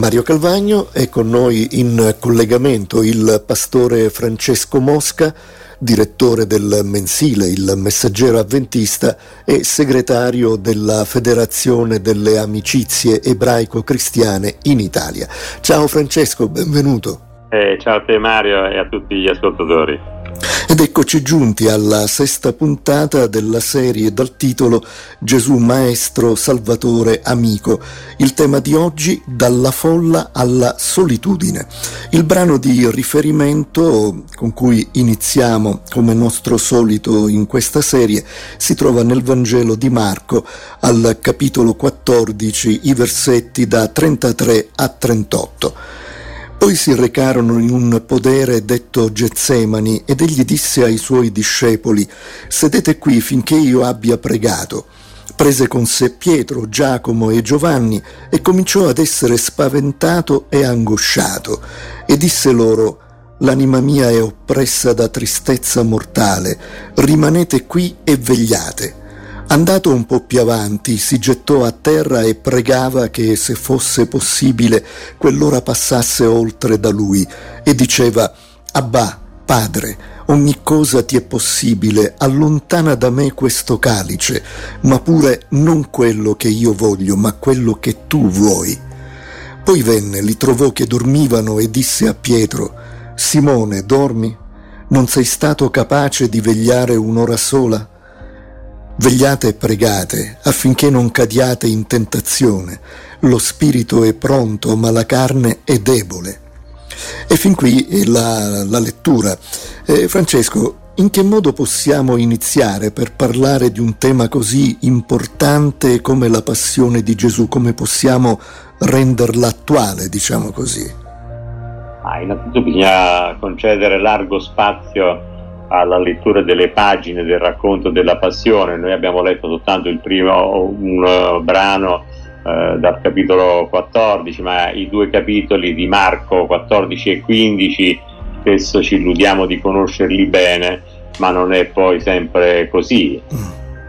Mario Calvagno è con noi in collegamento il pastore Francesco Mosca, direttore del mensile Il Messaggero Avventista e segretario della Federazione delle Amicizie Ebraico-Cristiane in Italia. Ciao Francesco, benvenuto. Eh, ciao a te Mario e a tutti gli ascoltatori. Ed eccoci giunti alla sesta puntata della serie dal titolo Gesù Maestro, Salvatore, Amico. Il tema di oggi dalla folla alla solitudine. Il brano di riferimento con cui iniziamo come nostro solito in questa serie si trova nel Vangelo di Marco al capitolo 14, i versetti da 33 a 38. Poi si recarono in un podere detto Getsemani ed egli disse ai suoi discepoli, sedete qui finché io abbia pregato. Prese con sé Pietro, Giacomo e Giovanni e cominciò ad essere spaventato e angosciato e disse loro, L'anima mia è oppressa da tristezza mortale, rimanete qui e vegliate. Andato un po' più avanti, si gettò a terra e pregava che, se fosse possibile, quell'ora passasse oltre da lui e diceva, Abba, Padre, ogni cosa ti è possibile, allontana da me questo calice, ma pure non quello che io voglio, ma quello che tu vuoi. Poi venne, li trovò che dormivano e disse a Pietro, Simone, dormi? Non sei stato capace di vegliare un'ora sola? Vegliate e pregate affinché non cadiate in tentazione. Lo spirito è pronto, ma la carne è debole. E fin qui la, la lettura. Eh, Francesco, in che modo possiamo iniziare per parlare di un tema così importante come la passione di Gesù? Come possiamo renderla attuale, diciamo così? Ah, innanzitutto bisogna concedere largo spazio alla lettura delle pagine del racconto della passione. Noi abbiamo letto soltanto il primo un, uh, brano uh, dal capitolo 14, ma i due capitoli di Marco 14 e 15 spesso ci illudiamo di conoscerli bene, ma non è poi sempre così.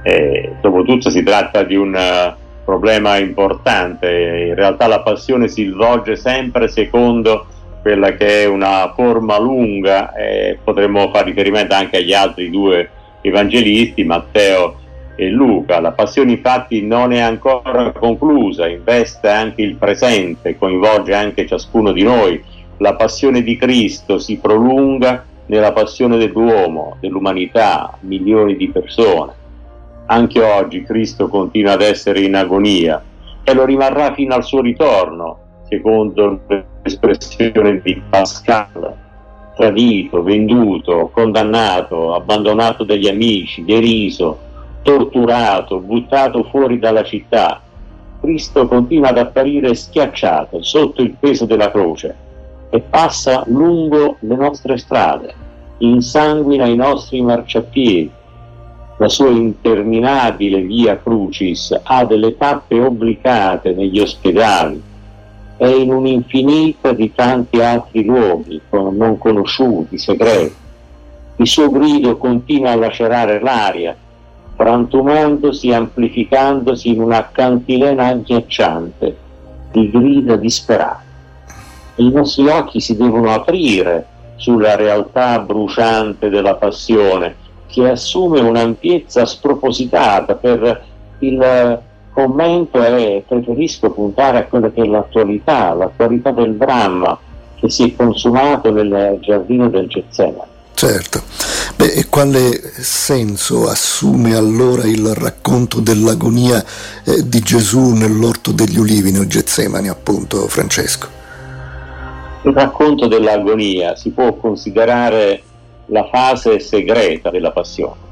E, dopotutto si tratta di un uh, problema importante, in realtà la passione si svolge sempre secondo quella che è una forma lunga, eh, potremmo fare riferimento anche agli altri due evangelisti, Matteo e Luca. La passione infatti non è ancora conclusa, investe anche il presente, coinvolge anche ciascuno di noi. La passione di Cristo si prolunga nella passione dell'uomo, dell'umanità, milioni di persone. Anche oggi Cristo continua ad essere in agonia e lo rimarrà fino al suo ritorno, secondo l'espressione di Pascal, tradito, venduto, condannato, abbandonato dagli amici, deriso, torturato, buttato fuori dalla città. Cristo continua ad apparire schiacciato sotto il peso della croce e passa lungo le nostre strade, insanguina i nostri marciapiedi. La sua interminabile via Crucis ha delle tappe obblicate negli ospedali, è in un'infinita di tanti altri luoghi non conosciuti, segreti. Il suo grido continua a lacerare l'aria, frantumandosi, amplificandosi in una cantilena agghiacciante di grida disperate. I nostri occhi si devono aprire sulla realtà bruciante della passione, che assume un'ampiezza spropositata per il commento è preferisco puntare a quella che è l'attualità, l'attualità del dramma che si è consumato nel giardino del Getsemani. Certo. Beh, e quale senso assume allora il racconto dell'agonia eh, di Gesù nell'orto degli ulivi nel Getsemani, appunto, Francesco? Il racconto dell'agonia si può considerare la fase segreta della passione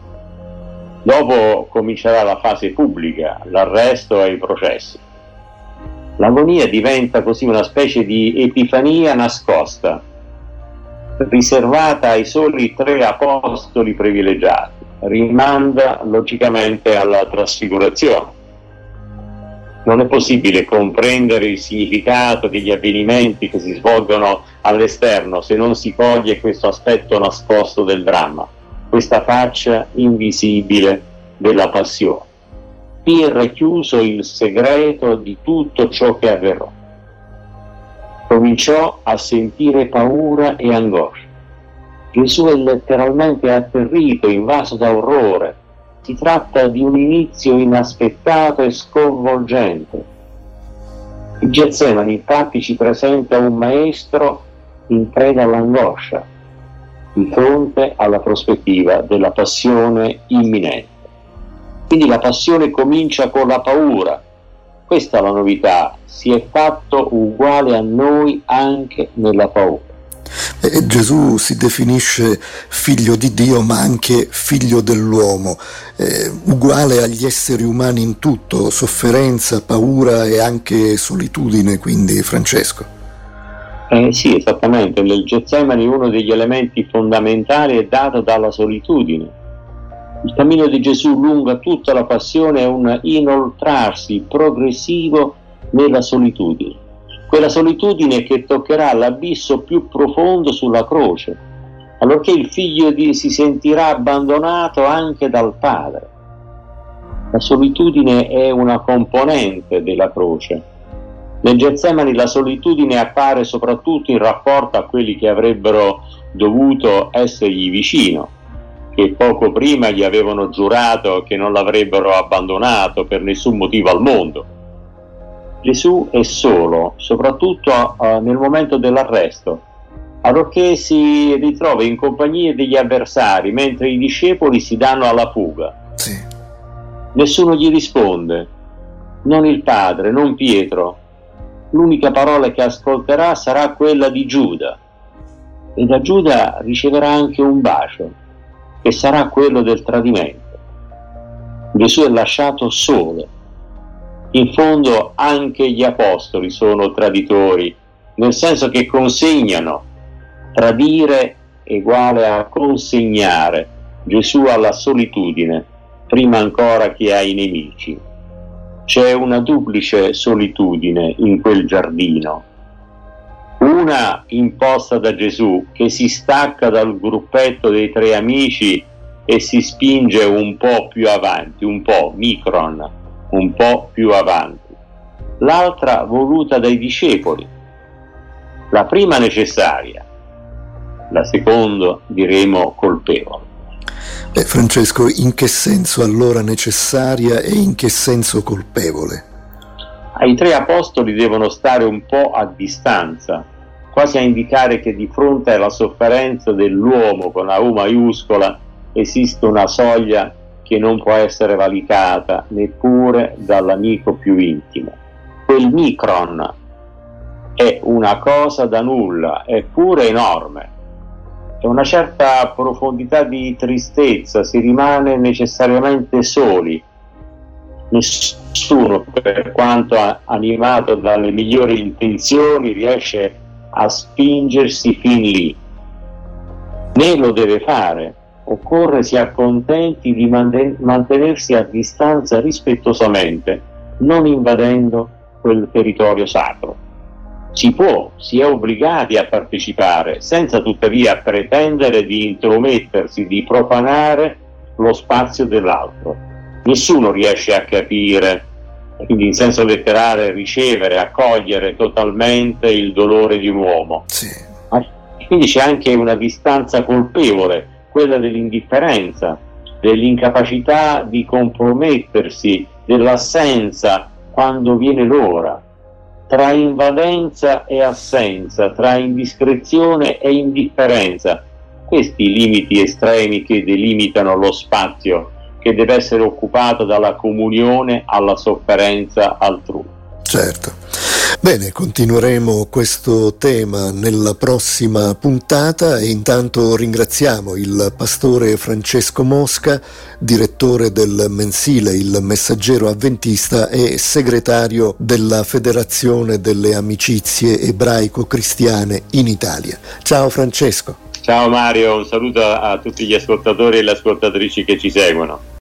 Dopo comincerà la fase pubblica, l'arresto e i processi. L'agonia diventa così una specie di epifania nascosta, riservata ai soli tre apostoli privilegiati, rimanda logicamente alla trasfigurazione. Non è possibile comprendere il significato degli avvenimenti che si svolgono all'esterno se non si coglie questo aspetto nascosto del dramma questa faccia invisibile della passione. Qui è racchiuso il segreto di tutto ciò che avverrà. cominciò a sentire paura e angoscia. Gesù è letteralmente atterrito, invaso da orrore. Si tratta di un inizio inaspettato e sconvolgente. Il Getsemani infatti ci presenta un maestro in preda all'angoscia, di fronte alla prospettiva della passione imminente. Quindi la passione comincia con la paura. Questa è la novità, si è fatto uguale a noi anche nella paura. Eh, Gesù si definisce figlio di Dio ma anche figlio dell'uomo, eh, uguale agli esseri umani in tutto, sofferenza, paura e anche solitudine, quindi Francesco. Eh, sì, esattamente, nel Getsemani uno degli elementi fondamentali è dato dalla solitudine. Il cammino di Gesù lungo tutta la passione è un inoltrarsi progressivo nella solitudine, quella solitudine che toccherà l'abisso più profondo sulla croce, allorché il figlio di, si sentirà abbandonato anche dal Padre. La solitudine è una componente della croce nel Getsemani la solitudine appare soprattutto in rapporto a quelli che avrebbero dovuto essergli vicino, che poco prima gli avevano giurato che non l'avrebbero abbandonato per nessun motivo al mondo. Gesù è solo, soprattutto uh, nel momento dell'arresto, allorché si ritrova in compagnia degli avversari mentre i discepoli si danno alla fuga. Sì. Nessuno gli risponde, non il padre, non Pietro, l'unica parola che ascolterà sarà quella di Giuda e da Giuda riceverà anche un bacio che sarà quello del tradimento. Gesù è lasciato solo. In fondo anche gli apostoli sono traditori, nel senso che consegnano. Tradire è uguale a consegnare Gesù alla solitudine, prima ancora che ai nemici c'è una duplice solitudine in quel giardino. Una imposta da Gesù che si stacca dal gruppetto dei tre amici e si spinge un po' più avanti, un po' micron, un po' più avanti. L'altra voluta dai discepoli. La prima necessaria, la seconda diremo colpevole. Eh, Francesco, in che senso allora necessaria e in che senso colpevole? I tre apostoli devono stare un po' a distanza, quasi a indicare che di fronte alla sofferenza dell'uomo con la U maiuscola esiste una soglia che non può essere valicata neppure dall'amico più intimo. Quel micron è una cosa da nulla, eppure enorme c'è una certa profondità di tristezza, si rimane necessariamente soli. Nessuno, per quanto animato dalle migliori intenzioni, riesce a spingersi fin lì. Né lo deve fare, occorre si accontenti di mantenersi a distanza rispettosamente, non invadendo quel territorio sacro si può, si è obbligati a partecipare, senza tuttavia pretendere di intromettersi, di profanare lo spazio dell'altro. Nessuno riesce a capire, quindi in senso letterale ricevere, accogliere totalmente il dolore di un uomo. Sì. Quindi c'è anche una distanza colpevole, quella dell'indifferenza, dell'incapacità di compromettersi, dell'assenza quando viene l'ora tra invadenza e assenza, tra indiscrezione e indifferenza. Questi limiti estremi che delimitano lo spazio che deve essere occupato dalla comunione alla sofferenza altrui. Certo. Bene, continueremo questo tema nella prossima puntata e intanto ringraziamo il pastore Francesco Mosca, direttore del mensile Il Messaggero Avventista e segretario della Federazione delle Amicizie Ebraico-Cristiane in Italia. Ciao Francesco. Ciao Mario, un saluto a tutti gli ascoltatori e le ascoltatrici che ci seguono.